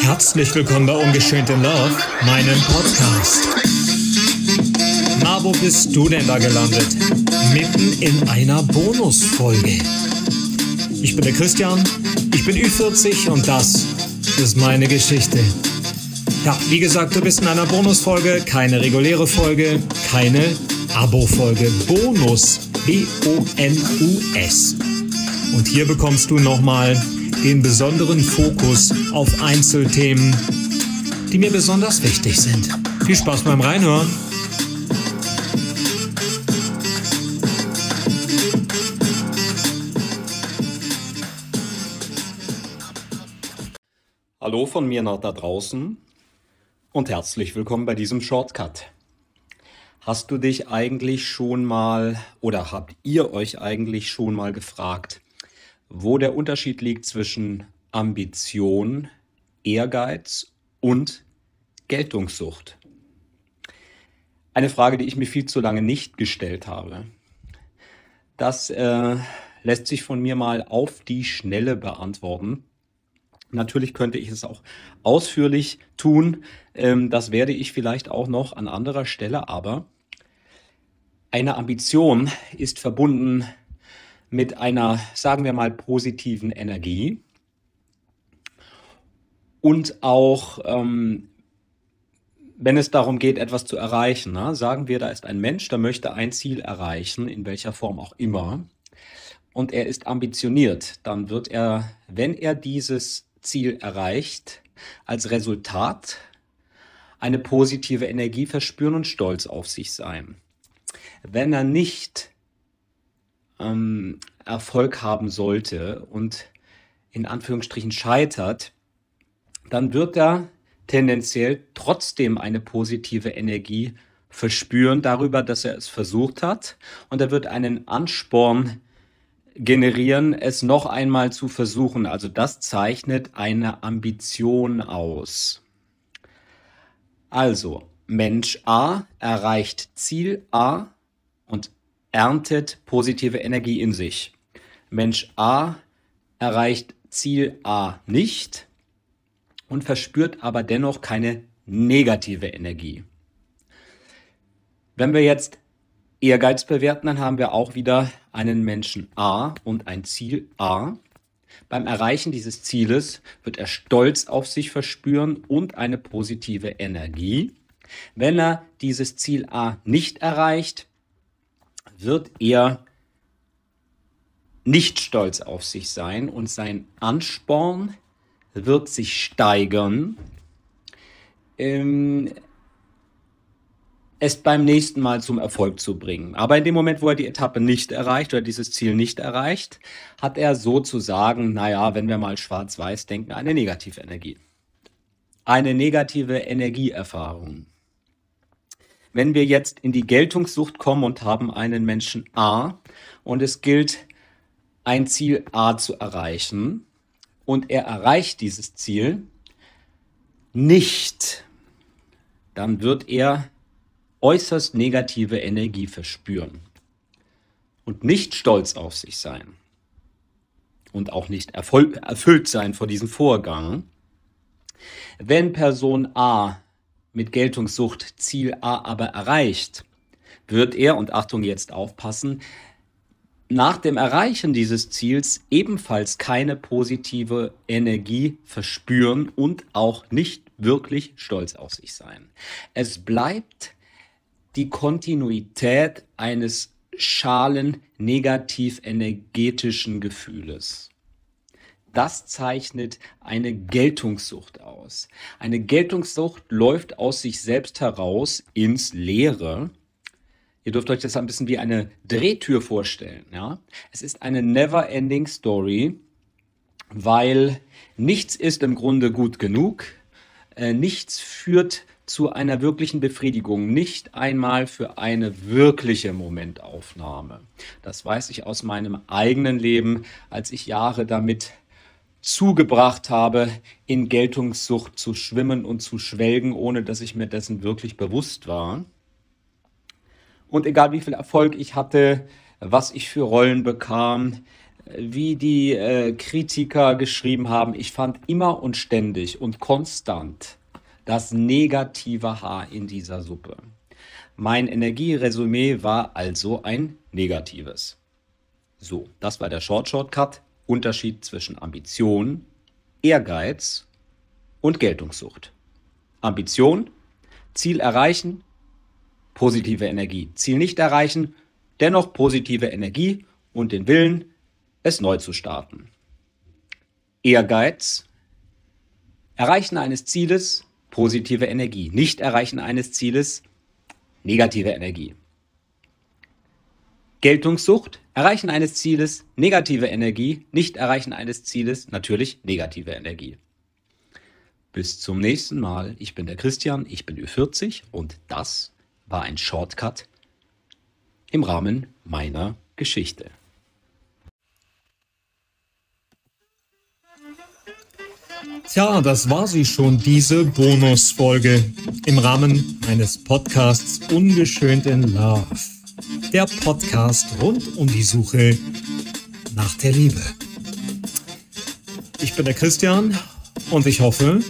Herzlich willkommen bei Ungeschönt in Love, meinem Podcast. Na, wo bist du denn da gelandet? Mitten in einer Bonusfolge. Ich bin der Christian, ich bin Ü40 und das ist meine Geschichte. Ja, wie gesagt, du bist in einer Bonusfolge, keine reguläre Folge, keine Abo-Folge. Bonus, B-O-N-U-S. Und hier bekommst du nochmal den besonderen Fokus auf Einzelthemen, die mir besonders wichtig sind. Viel Spaß beim Reinhören. Hallo von mir nach da draußen und herzlich willkommen bei diesem Shortcut. Hast du dich eigentlich schon mal oder habt ihr euch eigentlich schon mal gefragt, wo der Unterschied liegt zwischen Ambition, Ehrgeiz und Geltungssucht? Eine Frage, die ich mir viel zu lange nicht gestellt habe. Das äh, lässt sich von mir mal auf die Schnelle beantworten. Natürlich könnte ich es auch ausführlich tun. Ähm, das werde ich vielleicht auch noch an anderer Stelle, aber eine Ambition ist verbunden mit einer, sagen wir mal, positiven Energie und auch, ähm, wenn es darum geht, etwas zu erreichen. Na, sagen wir, da ist ein Mensch, der möchte ein Ziel erreichen, in welcher Form auch immer, und er ist ambitioniert, dann wird er, wenn er dieses Ziel erreicht, als Resultat eine positive Energie verspüren und stolz auf sich sein. Wenn er nicht ähm, Erfolg haben sollte und in Anführungsstrichen scheitert, dann wird er tendenziell trotzdem eine positive Energie verspüren darüber, dass er es versucht hat und er wird einen Ansporn generieren, es noch einmal zu versuchen. Also das zeichnet eine Ambition aus. Also Mensch A erreicht Ziel A erntet positive Energie in sich. Mensch A erreicht Ziel A nicht und verspürt aber dennoch keine negative Energie. Wenn wir jetzt Ehrgeiz bewerten, dann haben wir auch wieder einen Menschen A und ein Ziel A. Beim Erreichen dieses Zieles wird er Stolz auf sich verspüren und eine positive Energie. Wenn er dieses Ziel A nicht erreicht, wird er nicht stolz auf sich sein und sein Ansporn wird sich steigern. Ähm, es beim nächsten Mal zum Erfolg zu bringen. Aber in dem Moment, wo er die Etappe nicht erreicht oder dieses Ziel nicht erreicht, hat er sozusagen, naja, wenn wir mal schwarz-weiß denken, eine negative Energie. Eine negative Energieerfahrung. Wenn wir jetzt in die Geltungssucht kommen und haben einen Menschen A und es gilt, ein Ziel A zu erreichen und er erreicht dieses Ziel nicht, dann wird er äußerst negative Energie verspüren und nicht stolz auf sich sein und auch nicht erfüllt sein vor diesem Vorgang. Wenn Person A mit Geltungssucht Ziel A aber erreicht, wird er, und Achtung jetzt aufpassen, nach dem Erreichen dieses Ziels ebenfalls keine positive Energie verspüren und auch nicht wirklich stolz auf sich sein. Es bleibt die Kontinuität eines schalen negativ energetischen Gefühles. Das zeichnet eine Geltungssucht aus. Eine Geltungssucht läuft aus sich selbst heraus ins Leere. Ihr dürft euch das ein bisschen wie eine Drehtür vorstellen. Ja? Es ist eine never-ending Story, weil nichts ist im Grunde gut genug. Äh, nichts führt zu einer wirklichen Befriedigung, nicht einmal für eine wirkliche Momentaufnahme. Das weiß ich aus meinem eigenen Leben, als ich Jahre damit zugebracht habe, in Geltungssucht zu schwimmen und zu schwelgen, ohne dass ich mir dessen wirklich bewusst war. Und egal wie viel Erfolg ich hatte, was ich für Rollen bekam, wie die äh, Kritiker geschrieben haben, ich fand immer und ständig und konstant das negative Haar in dieser Suppe. Mein Energieresümee war also ein negatives. So, das war der Short Shortcut. Unterschied zwischen Ambition, Ehrgeiz und Geltungssucht. Ambition, Ziel erreichen, positive Energie. Ziel nicht erreichen, dennoch positive Energie und den Willen, es neu zu starten. Ehrgeiz, Erreichen eines Zieles, positive Energie. Nicht erreichen eines Zieles, negative Energie. Geltungssucht, Erreichen eines Zieles, negative Energie, nicht erreichen eines Zieles, natürlich negative Energie. Bis zum nächsten Mal. Ich bin der Christian, ich bin Ü40 und das war ein Shortcut im Rahmen meiner Geschichte. Tja, das war sie schon, diese Bonusfolge im Rahmen meines Podcasts Ungeschönt in Love. Der Podcast rund um die Suche nach der Liebe. Ich bin der Christian und ich hoffe,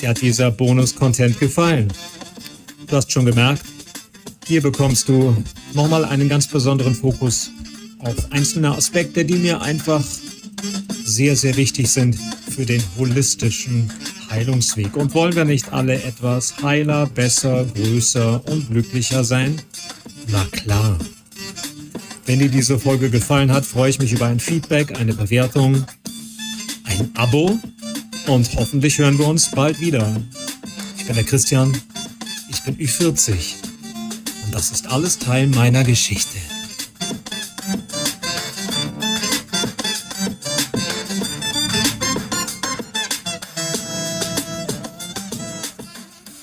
dir hat dieser Bonus-Content gefallen. Du hast schon gemerkt, hier bekommst du nochmal einen ganz besonderen Fokus auf einzelne Aspekte, die mir einfach sehr, sehr wichtig sind für den holistischen Heilungsweg. Und wollen wir nicht alle etwas heiler, besser, größer und glücklicher sein? Na klar. Wenn dir diese Folge gefallen hat, freue ich mich über ein Feedback, eine Bewertung, ein Abo und hoffentlich hören wir uns bald wieder. Ich bin der Christian, ich bin Ü40 und das ist alles Teil meiner Geschichte.